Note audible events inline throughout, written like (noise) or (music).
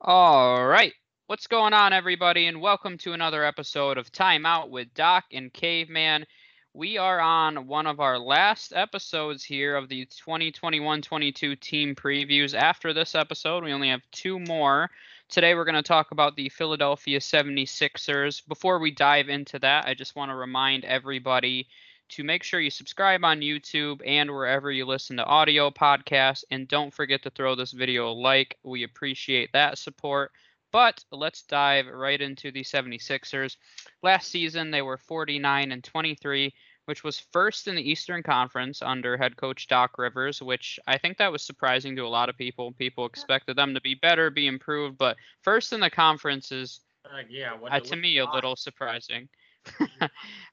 All right. What's going on, everybody? And welcome to another episode of Time Out with Doc and Caveman. We are on one of our last episodes here of the 2021 22 team previews. After this episode, we only have two more. Today, we're going to talk about the Philadelphia 76ers. Before we dive into that, I just want to remind everybody to make sure you subscribe on YouTube and wherever you listen to audio podcasts. And don't forget to throw this video a like. We appreciate that support. But let's dive right into the 76ers. Last season, they were 49 and 23, which was first in the Eastern Conference under head coach Doc Rivers, which I think that was surprising to a lot of people. People expected them to be better, be improved, but first in the conference is, Uh, yeah, uh, to me, a little surprising. (laughs)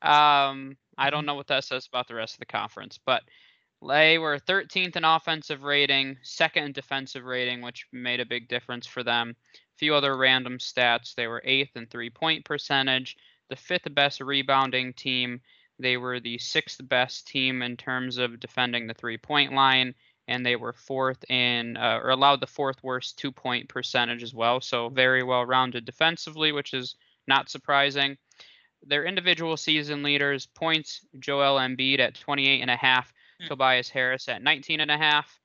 um, I don't know what that says about the rest of the conference, but they were 13th in offensive rating, second in defensive rating, which made a big difference for them. A few other random stats. They were eighth in three point percentage, the fifth best rebounding team. They were the sixth best team in terms of defending the three point line, and they were fourth in, uh, or allowed the fourth worst two point percentage as well. So very well rounded defensively, which is not surprising. Their individual season leaders points Joel Embiid at 28 and a half, Hmm. Tobias Harris at 19 and a half,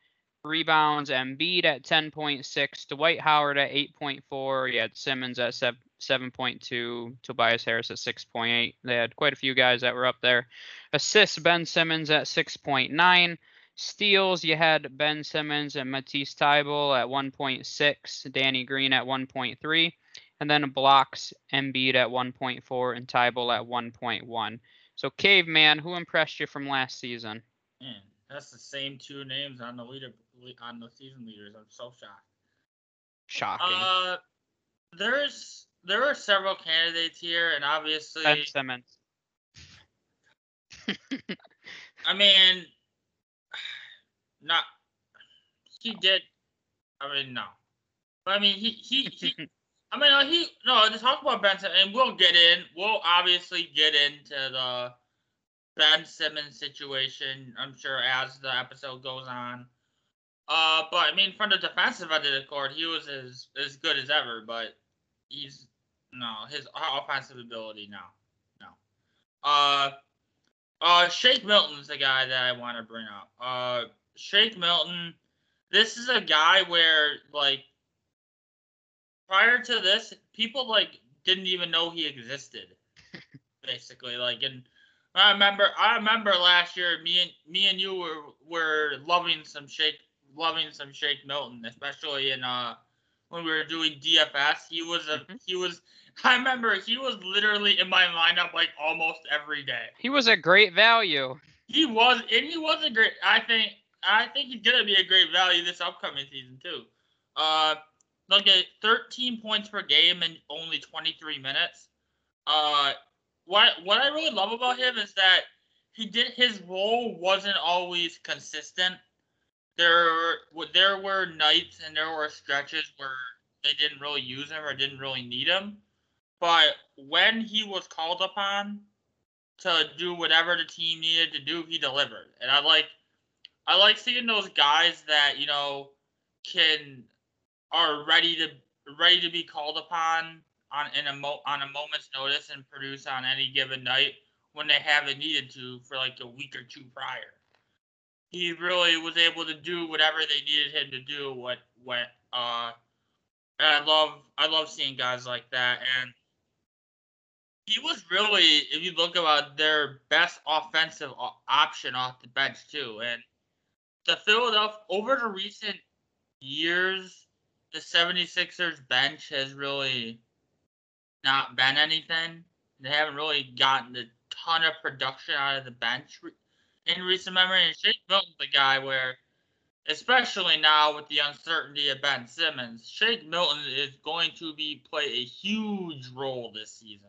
rebounds Embiid at 10.6, Dwight Howard at 8.4, you had Simmons at 7, 7.2, Tobias Harris at 6.8. They had quite a few guys that were up there. Assists Ben Simmons at 6.9. Steals, you had Ben Simmons and Matisse Thybulle at 1.6, Danny Green at 1.3 and then blocks Embiid at 1.4 and Thybulle at 1.1. So Caveman, who impressed you from last season? Man, that's the same two names on the leader on the season leaders. I'm so shocked. Shocking. Uh, there's there are several candidates here, and obviously, ben Simmons. (laughs) I mean, not he did. I mean, no, but I mean, he he he. (laughs) I mean, he no. To talk about Ben Simmons, and we'll get in. We'll obviously get into the Ben Simmons situation. I'm sure as the episode goes on. Uh, but I mean, from the defensive end of the court, he was as as good as ever. But he's no his offensive ability no, no. Uh, uh, Shake Milton's the guy that I want to bring up. Uh, Shake Milton. This is a guy where like prior to this, people like didn't even know he existed. (laughs) basically, like, and I remember, I remember last year, me and me and you were were loving some Shake, loving some Shake Milton, especially in uh when we were doing DFS. He was a Mhm. he was. (laughs) I remember he was literally in my lineup like almost every day. he was a great value. He was, and he was a great. I think, I think he's gonna be a great value this upcoming season too. Uh, look at 13 points per game in only 23 minutes. Uh, what what I really love about him is that he did his role wasn't always consistent. There were there were nights and there were stretches where they didn't really use him or didn't really need him. But when he was called upon to do whatever the team needed to do, he delivered. And I like I like seeing those guys that, you know, can are ready to ready to be called upon on in a mo- on a moment's notice and produce on any given night when they haven't needed to for like a week or two prior. He really was able to do whatever they needed him to do. What what uh, I love I love seeing guys like that. And he was really, if you look about their best offensive option off the bench too. And the Philadelphia over the recent years, the 76ers bench has really not been anything. They haven't really gotten a ton of production out of the bench in recent memory. And Shake Milton's the guy where, especially now with the uncertainty of Ben Simmons, Shake Milton is going to be play a huge role this season.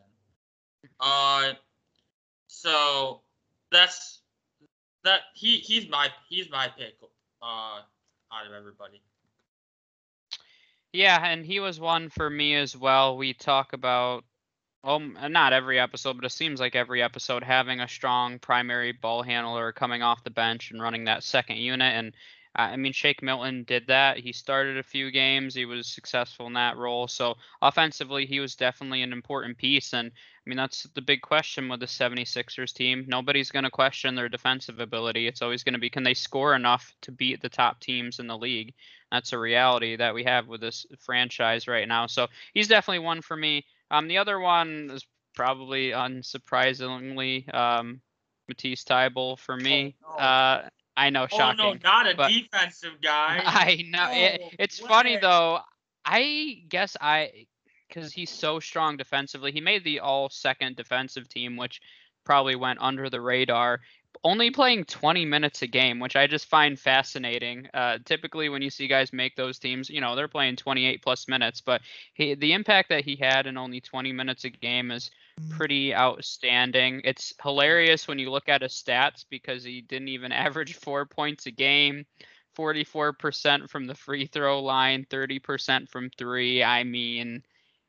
Uh, so that's that he he's my he's my pick. Uh, out of everybody. Yeah, and he was one for me as well. We talk about, well, uh, not every episode, but it seems like every episode having a strong primary ball handler coming off the bench and running that second unit. And uh, I mean, Shake Milton did that. He started a few games. He was successful in that role. So offensively, he was definitely an important piece. And I mean, that's the big question with the 76ers team. Nobody's going to question their defensive ability. It's always going to be can they score enough to beat the top teams in the league? That's a reality that we have with this franchise right now. So he's definitely one for me. Um, the other one is probably unsurprisingly um, Matisse Thybulle for me. Oh. Uh, I know, shocking. Oh no, not a defensive guy. (laughs) I know. it, it's funny though. I guess I, because he's so strong defensively, he made the all second defensive team, which probably went under the radar. Only playing 20 minutes a game, which I just find fascinating. Uh, typically, when you see guys make those teams, you know they're playing 28 plus minutes, but he, the impact that he had in only 20 minutes a game is pretty outstanding. It's hilarious when you look at his stats because he didn't even (laughs) average four points a game. 44% from the free throw line, 30% from three. I mean,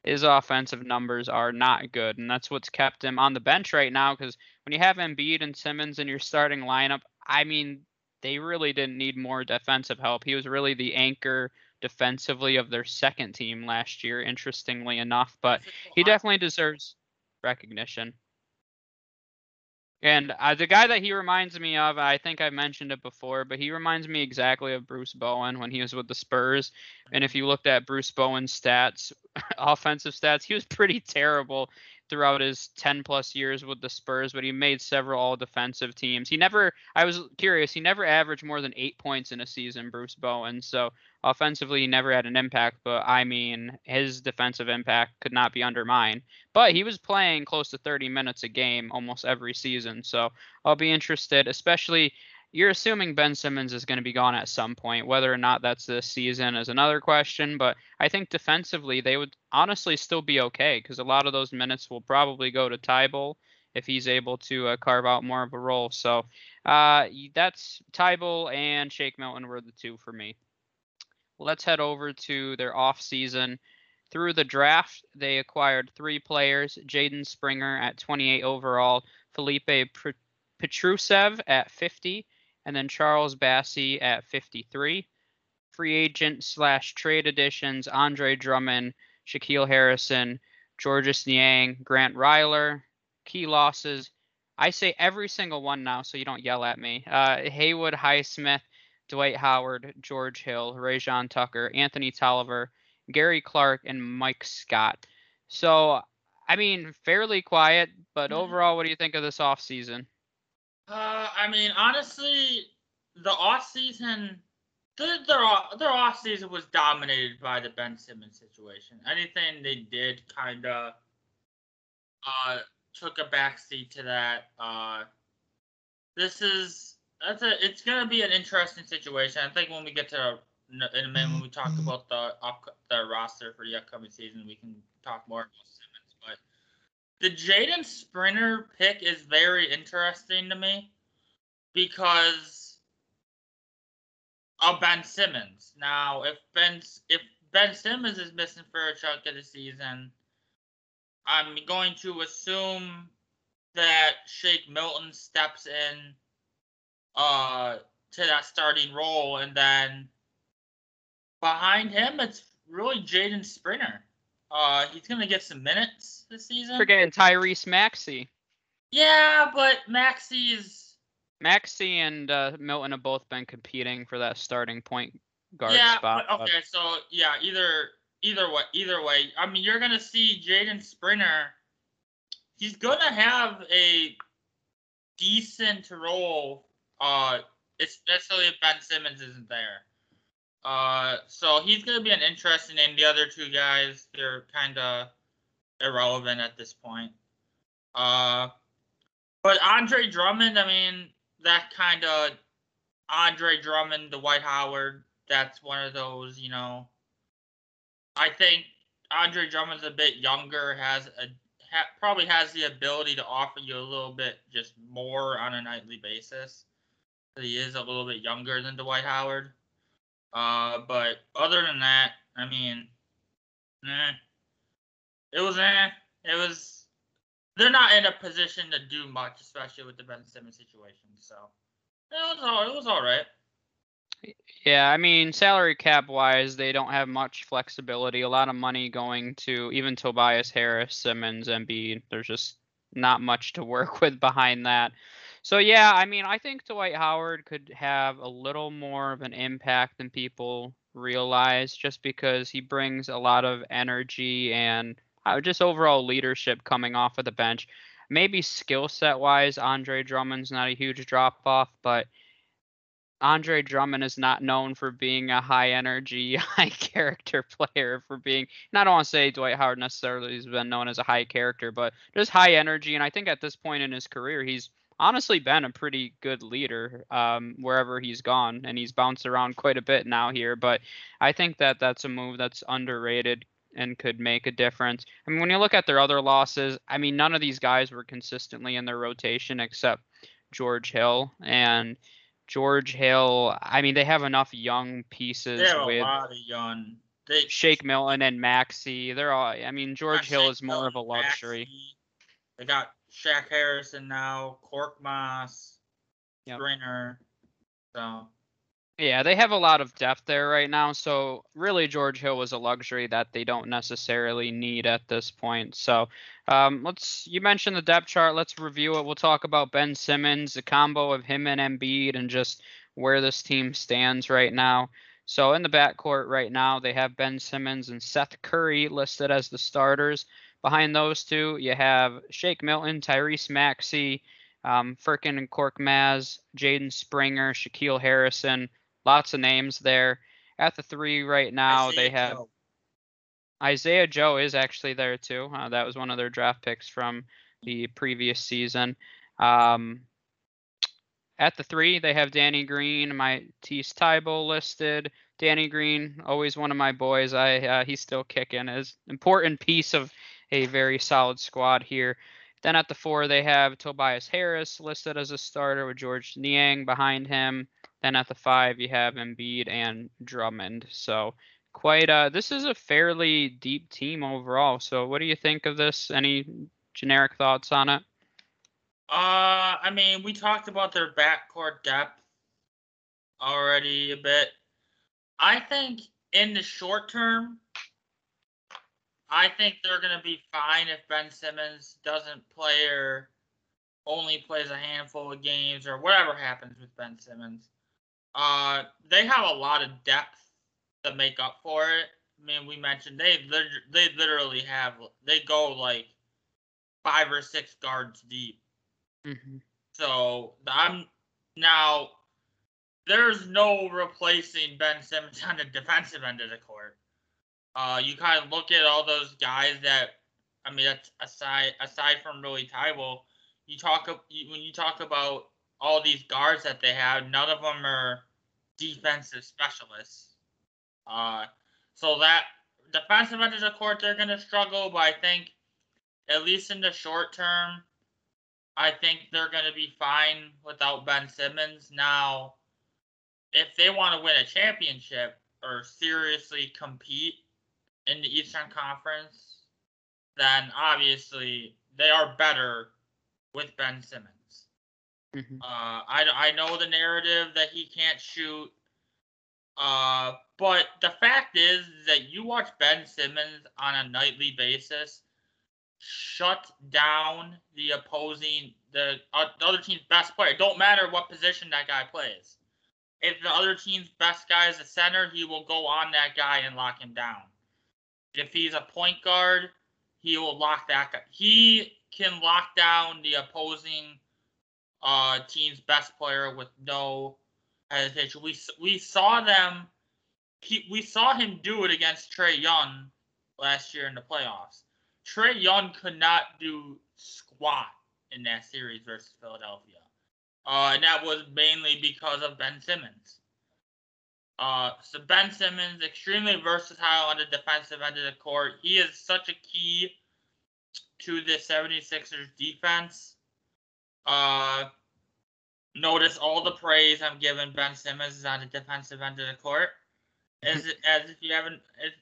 his offensive numbers are not good, and that's what's kept him on the bench right now. Because when you have Embiid and Simmons in your starting lineup, I mean, they really didn't need more defensive help. He was really the anchor defensively of their second team last year, interestingly enough. But he definitely deserves recognition. And uh, the guy that he reminds me of, I think I mentioned it before, but he reminds me exactly of Bruce Bowen when he was with the Spurs. And if you looked at Bruce Bowen's stats, (laughs) offensive stats, he was pretty terrible throughout his 10 plus years with the Spurs, but he made several all defensive teams. He never, I was curious, he never averaged more than eight points in a season, Bruce Bowen. So offensively, he never had an impact, but I mean, his defensive impact could not be undermined. But he was playing close to 30 minutes a game almost every season. So I'll be interested, especially you're assuming Ben Simmons is going to be gone at some point. Whether or not that's this season is another question. But I think defensively, they would honestly still be okay because a lot of those minutes will probably go to Thybulle if he's able to uh, carve out more of a role. So uh, that's Thybulle and Shake Milton were the two for me. Let's head over to their off season. Through the draft, they acquired three players: Jaden Springer at 28 overall, Felipe Petrusev at 50, and then Charles Bassey at 53. Free agent slash trade additions: Andre Drummond, Shaquille Harrison, Georges Niang, Grant Riller. Key losses: I say every single one now, so you don't yell at me. Uh, Haywood Highsmith, Dwight Howard, George Hill, Rayjon Tucker, Anthony Tolliver, Gary Clark, and Mike Scott. So, I mean, fairly quiet, but Mhm. overall, what do you think of this offseason? Uh, I mean, honestly, the off season, their their off, their off season was dominated by the Ben Simmons situation. Anything they did kind of uh took a backseat to that. Uh, this is that's a it's gonna be an interesting situation. I think when we get to in a minute when we talk about the up, the roster for the upcoming season, we can talk more about the Jaden Springer pick is very interesting to me because of Ben Simmons. Now, if Ben if Ben Simmons is missing for a chunk of the season, I'm going to assume that Shake Milton steps in uh to that starting role and then behind him it's really Jaden Springer. Uh he's gonna get some minutes this season. Forgetting Tyrese Maxey. Yeah, but Maxey's. Maxey and uh, Milton have both been competing for that starting point guard yeah, spot. but okay, so yeah, either either way, either way. I mean, you're gonna see Jaden Springer. He's gonna have a decent role, uh, especially if Ben Simmons isn't there. Uh, so he's gonna be an interesting name. The other two guys, they're kind of irrelevant at this point. Uh, but Andre Drummond, I mean, that kind of Andre Drummond, Dwight Howard, that's one of those, you know. I think Andre Drummond's a bit younger, has a ha, probably has the ability to offer you a little bit just more on a nightly basis. He is a little bit younger than Dwight Howard. Uh, but other than that, I mean, it was eh, it was. They're not in a position to do much, especially with the Ben Simmons situation. So it was all it was all right. Yeah, I mean, salary cap wise, they don't have much flexibility. A lot of money going to even Tobias Harris, Simmons, Embiid. There's just not much to work (laughs) with behind that. So yeah, I mean, I think Dwight Howard could have a little more of an impact than people realize, just because he brings a lot of energy and uh, just overall leadership coming off of the bench. Maybe skill set wise, Andre Drummond's not a huge drop off, but Andre Drummond is not known for being a high energy, (laughs) high character player. For being, and I don't want to say Dwight Howard necessarily has been known as a high character, but just high energy. And I think at this point in his career, he's honestly been a pretty good leader um, wherever he's gone, and he's bounced around quite a bit now here. But I think that that's a move that's underrated and could make a difference. I mean, when you look at their other losses, I mean, none of these guys were consistently in their rotation except George Hill and George Hill. I mean, they have enough young pieces They have with a lot of young. They, Shake Milton and Maxey. They're all. I mean, George Hill Shake is more of a luxury. Maxey. They got Shaq Harrison now, Korkmaz, Yep. Springer. So Yeah, they have a lot of depth there right now. So really, George Hill was a luxury that they don't necessarily need at this point. So um, let's. You mentioned the depth chart. Let's review it. We'll talk about Ben Simmons, the combo of him and Embiid, and just where this team stands right now. So in the backcourt right now, they have Ben Simmons and Seth Curry listed as the starters. Behind those two, you have Shake Milton, Tyrese Maxey, um, Furkan and Korkmaz, Jaden Springer, Shaquille Harrison. Lots of names there. At the three right now, they have Joe. Isaiah Joe is actually there too. Uh, that was one of their draft picks from the previous season. Um, at the three, they have Danny Green, my Tease Tybo listed. Danny Green, always one of my boys. I uh, he's still kicking. Is important piece of a very solid squad here. Then at the four, they have Tobias Harris listed as a starter with George Niang behind him. Then at the five, you have Embiid and Drummond. So quite uh this is a fairly deep team overall. So what do you think of this? Any generic thoughts on it? Uh, I mean, we talked about their backcourt depth already a bit. I think in the short term, I think they're going to be fine if Ben Simmons doesn't play or only plays a handful of games or whatever happens with Ben Simmons. Uh, they have a lot of depth to make up for it. I mean, we mentioned they they literally have they go like five or six guards deep. Mm-hmm. So I'm now there's no replacing Ben Simmons (laughs) on the defensive end of the court. Uh, you kind of look at all those guys that I mean, that's aside aside from really Thybulle, you talk when you talk about all these guards that they have, none of them are defensive specialists. Uh, so that defensive end of the court, they're gonna struggle, but I think at least in the short term, I think they're going to be fine without Ben Simmons. Now, if they want to win a championship or seriously compete in the Eastern Conference, then obviously they are better with Ben Simmons. Mm-hmm. Uh, I, I know the narrative that he can't shoot. Uh, but the fact is that you watch Ben Simmons on a nightly basis shut down the opposing the, uh, the other team's best player. It don't matter what position that guy plays. If the other team's best guy is a center, he will go on that guy and lock him down. If he's a point guard, he will lock that guy. He can lock down the opposing uh, team's best player with no hesitation. We we saw them. He, we saw him do it against Trae Young last year in the playoffs. Trae Young could not do squat in that series versus Philadelphia. Uh, and that was mainly because of Ben Simmons. Uh, so Ben Simmons, extremely versatile on the defensive end of the court. He is such a key to the 76ers defense. Uh, notice all the praise I'm giving Ben Simmons on the defensive end of the court. As, as if you haven't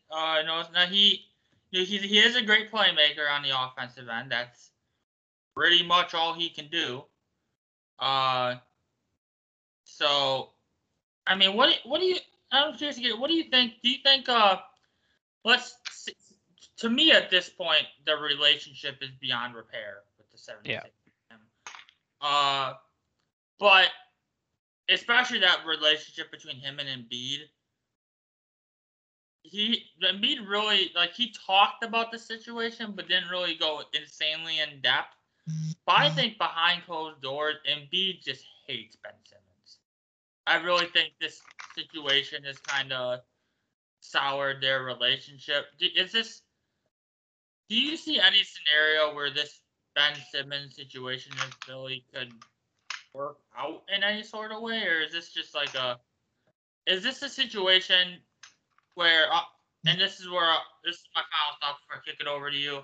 uh, noticed, now he he, he is a great playmaker on the offensive end. That's pretty much all he can do. Uh, so I mean, what what do you? I'm curious to get. What do you think? Do you think? Uh, let's. See, to me, at this point, the relationship is beyond repair with the 76. Yeah. Uh, but especially that relationship between him and Embiid. He Embiid really like he talked about the situation, but didn't really go insanely in depth. But I think behind closed doors, Embiid just hates Ben Simmons. I really think this situation has kind of soured their relationship. Is this? Do you see any scenario where this Ben Simmons situation in Philly could work out in any sort of way, or is this just like a? Is this a situation where, uh, and this is where this is my final thought before I kick it over to you.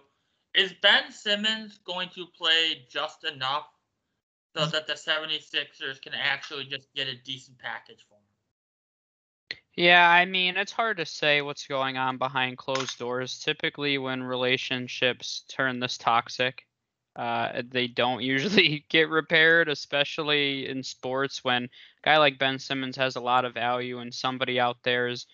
Is Ben Simmons going to play just enough so that the 76ers can actually just get a decent package for him? Yeah, I mean, it's hard to say what's going on behind closed doors. Typically, when relationships turn this toxic, uh, they don't (laughs) usually get repaired, especially in sports when a guy like Ben Simmons has a lot of value and somebody out there is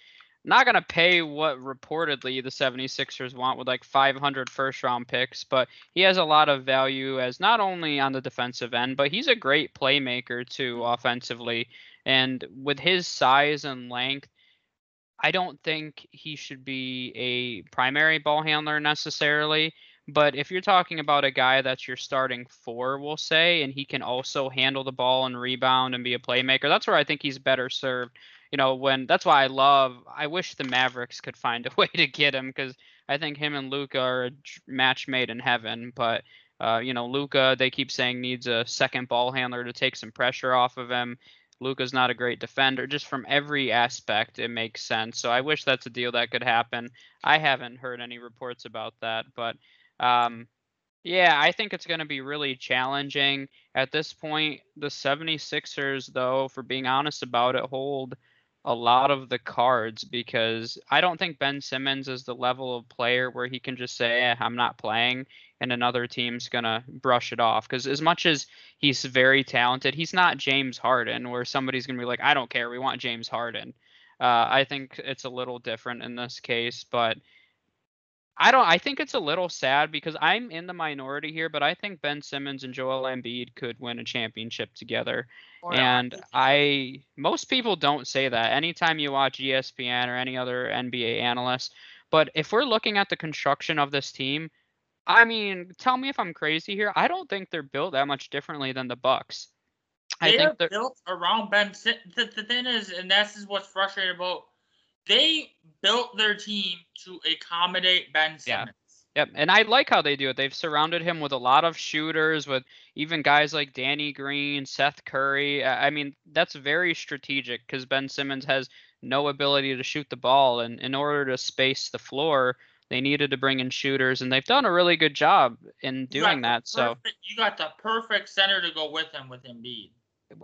not going to pay what reportedly the 76ers want with like 500 first round picks, but he has a lot of value as not only on the defensive end, but he's a great playmaker too mm-hmm. offensively. And with his size and length, I don't think he should be a primary ball handler necessarily. But if you're talking about a guy that's your starting four, we'll say, and he can also handle the ball and rebound and be a playmaker, that's where I think he's better served. You know, when that's why I love. I wish the Mavericks could find a (laughs) way to get him because I think him and Luka are a match made in heaven. But uh, you know, Luka, they keep saying needs a second ball handler to take some pressure off of him. Luka's not a great defender. Just from every aspect, it makes sense. So I wish that's a deal that could happen. I haven't heard any reports about that, but um, yeah, I think it's going to be really challenging. At this point, the 76ers, though, for being honest about it, hold a lot of the cards because I don't think Ben Simmons is the level of player where he can just say, eh, I'm not playing, and another team's going to brush it off. Because as much as he's very talented, he's not James Harden, where somebody's going to be like, I don't care, we want James Harden. Uh, I think it's a little different in this case, but I don't. I think it's a little sad because I'm in the minority here, but I think Ben Simmons and Joel Embiid could win a championship together. and I, most people don't say that. Anytime you watch ESPN or any other NBA analyst, but if we're looking at the construction of this team, I mean, tell me if I'm crazy here. I don't think they're built that much differently than the Bucks. They I think they're built around Ben. The, the thing is, and this is what's frustrating about they built their team to accommodate Ben Simmons. Yeah. Yep, and I like how they do it. They've surrounded him with a lot of shooters, with even guys like Danny Green, Seth Curry. I mean, that's very strategic because Ben Simmons has no ability to shoot the ball, and in order to space the floor, they needed to bring in shooters, and they've done a really good job in doing that. Perfect, so you got the perfect center to go with him with Embiid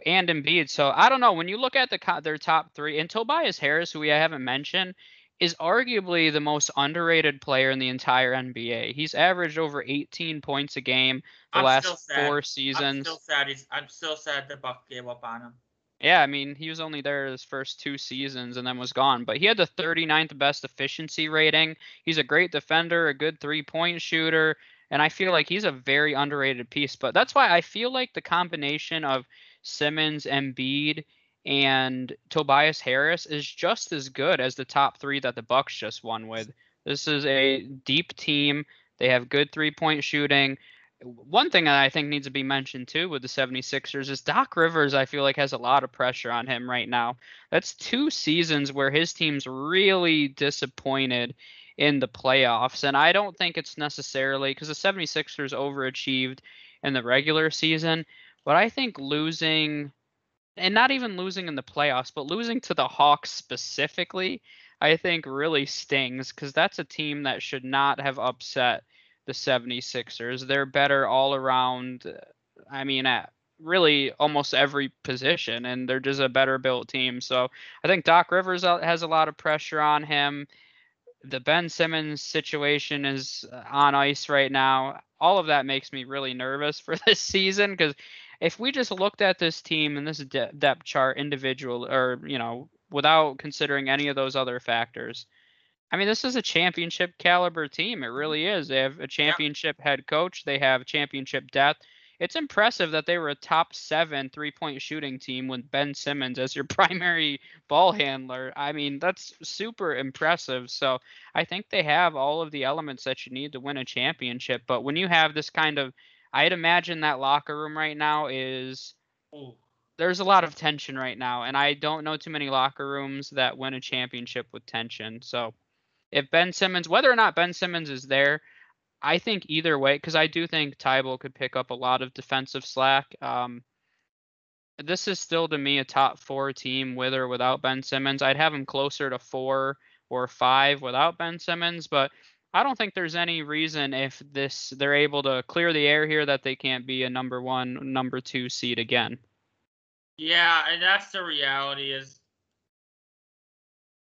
and Embiid. So I don't know. When you look at the their top three, and Tobias Harris, who we haven't mentioned, is arguably the most underrated player in the entire NBA. He's averaged over 18 points a game the I'm last four seasons. I'm still sad. He's, I'm still sad the Buck gave up on him. Yeah, I mean, he was only there his first two seasons and then was gone. But he had the 39th best efficiency rating. He's a great defender, a good three point shooter, and I feel like he's a very underrated piece. But that's why I feel like the combination of Simmons, Embiid, and Tobias Harris is just as good as the top three that the Bucks just won with. This is a deep team. They have good three point shooting. One thing that I think needs to be mentioned too with the 76ers is Doc Rivers, I feel like, has a lot of pressure on him right now. That's two seasons where his team's really disappointed in the playoffs. And I don't think it's necessarily because the 76ers overachieved in the regular season. But I think losing, and not even losing in the playoffs, but losing to the Hawks specifically, I think really stings because that's a team that should not have upset the 76ers. They're better all around. Uh, I mean, at really almost every position, and they're just a better built team. So I think Doc Rivers has a lot of pressure on him. The Ben Simmons situation is uh, on ice right now. All of that makes me really nervous (laughs) for this season because if we just looked at this team and this de- depth chart individual or you know without considering any of those other factors, I mean this is a championship caliber team. It really is. They have a championship yeah. head coach. They have championship depth. It's impressive that they were a top seven three point shooting team with Ben Simmons as your (laughs) primary ball handler. I mean, that's super impressive. So I think they have all of the elements that you need to win a championship. But when you have this kind of I'd imagine that locker room right now is Ooh. there's a lot of tension right now, and I don't know too many locker rooms that win a championship with tension. So if Ben Simmons, whether or not Ben Simmons is there, I think either way, because I do think Thybulle could pick up a lot of defensive slack. Um, this is still to me a top four team with or without Ben Simmons. I'd have him closer to four or five without Ben Simmons, but I don't think there's any reason if this they're able to clear the air here that they can't be a number one, number two seed again. Yeah, and that's the reality is,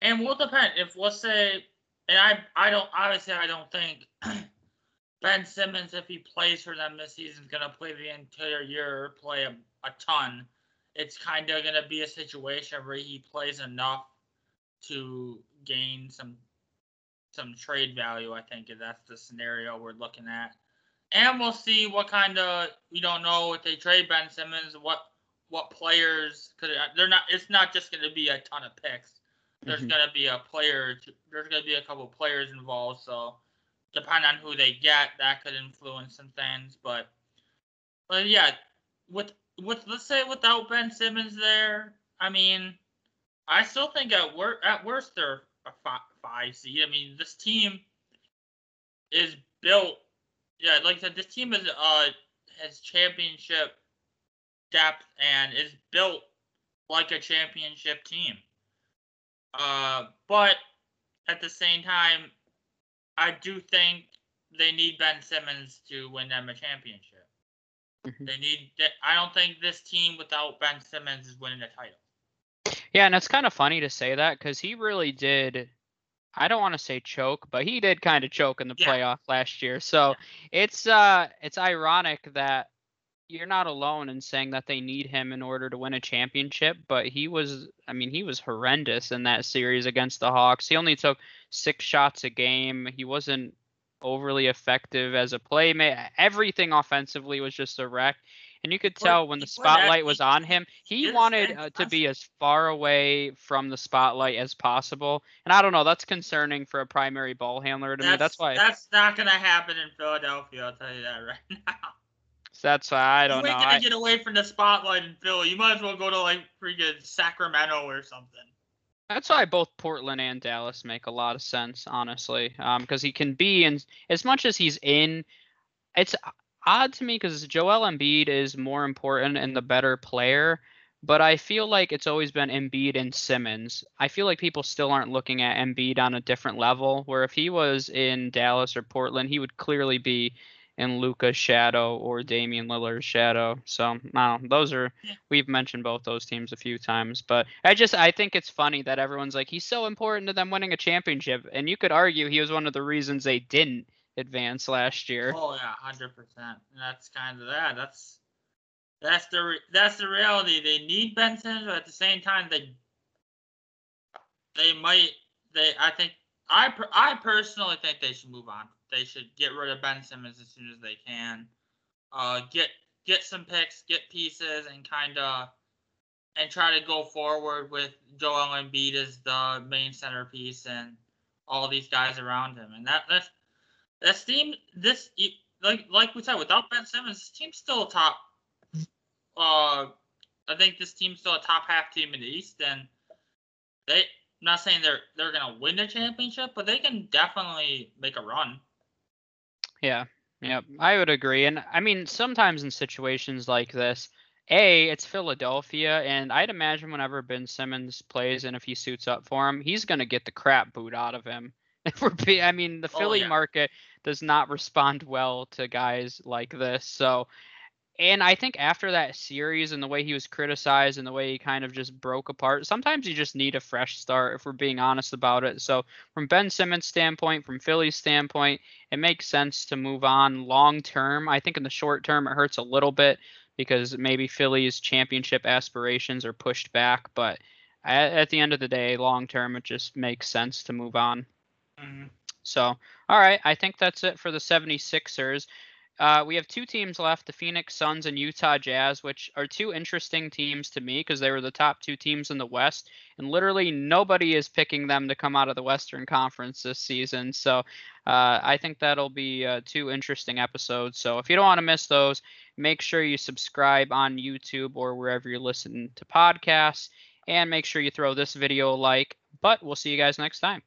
and will depend if let's say, and I I don't obviously I don't think (clears throat) Ben Simmons if he plays for them this season is gonna play the entire year play a, a ton. It's kind of gonna be a situation where he plays enough to gain some some trade value. I think if that's the scenario we're looking at, and we'll see what kind of we don't know if they trade Ben Simmons, what what players could they're not. It's not just going to be a ton of picks. There's mm-hmm. going to be a player. There's going to be a couple players involved. So depending on who they get, that could influence some things. But but yeah, with with let's say without Ben Simmons there, I mean, I still think at worst at worst they're a five, five seed. I mean, this team is built. Yeah, like I said, this team is uh has championship depth and is built like a championship team. Uh, but at the same time, I do think they need Ben Simmons to win them a championship. Mm-hmm. They need. I don't think this team without Ben Simmons is winning a title. Yeah, and it's kind of funny to say that because he really did I don't want to say choke, but he did kind of choke in the yeah. playoff last year. So yeah. it's uh it's ironic that you're not alone in saying that they need him in order to win a championship, but he was I mean, he was horrendous in that series against the Hawks. He only took 6 shots a game. He wasn't overly effective as a playmate. Everything offensively was just a wreck. And you could tell when the spotlight was on him, he wanted uh, to be as far away from the spotlight as possible. And I don't know, that's concerning for a primary ball handler to that's, me. That's why that's not going to happen in Philadelphia. I'll tell you that (laughs) right now. That's why I don't you know. You ain't gonna get away from the spotlight in Philly. You might as well go to like freaking Sacramento or something. That's why both Portland and Dallas make a lot of sense, honestly, because um, he can be in as much as he's in. It's odd to me because Joel Embiid is more important and the better player, but I feel like it's always been Embiid and Simmons. I feel like people still aren't looking at Embiid on a different level. Where if he was in Dallas or Portland, he would clearly be in Luka's shadow or Damian Lillard's shadow. So no, those are we've mentioned both those teams a few times, but I just I think it's funny that everyone's like he's so important to them winning a championship, and you could argue he was one of the reasons they didn't advance last year. Oh yeah, hundred percent. That's kind of that. That's that's the re- that's the reality. They need Ben Simmons, but at the same time, they they might. They I think I I personally think they should move on. They should get rid of Ben Simmons as soon as they can. Uh, get get some picks, get pieces, and kind of and try to go forward with Joel Embiid as the main centerpiece and all these guys around him. And that that's this team, this like like we said, without Ben Simmons, this team's still a top. Uh, I think this team's still a top half team in the East, and they. I'm not saying they're they're gonna win the championship, but they can definitely make a run. Yeah, yeah, I would agree. And I mean, sometimes in situations like this, a it's Philadelphia, and I'd imagine whenever Ben Simmons plays and if he suits up for him, he's gonna get the crap boot out of him. (laughs) Be, I mean, the oh, Philly oh, yeah. market does not respond well to guys like this. So, and I think after that series and the way he was criticized and the way he kind of just broke apart, sometimes you just need a fresh start if we're being honest about it. So, from Ben Simmons' standpoint, from Philly's standpoint, it makes sense to move on long term. I think in the short term, it hurts a little bit because maybe Philly's championship aspirations are pushed back. But at, at the end of the day, long term, it just makes sense to move on. Mm-hmm. So, all right, I think that's it for the 76ers. Uh, we have two teams left the Phoenix Suns and Utah Jazz, which are two interesting teams to me because they were the top two teams in the West. And literally nobody is picking them to come out of the Western Conference this season. So uh, I think that'll be uh, two interesting episodes. So if you don't want to miss those, make sure you subscribe on YouTube or wherever you listen to podcasts. And make sure you throw this video a like. But we'll see you guys next time.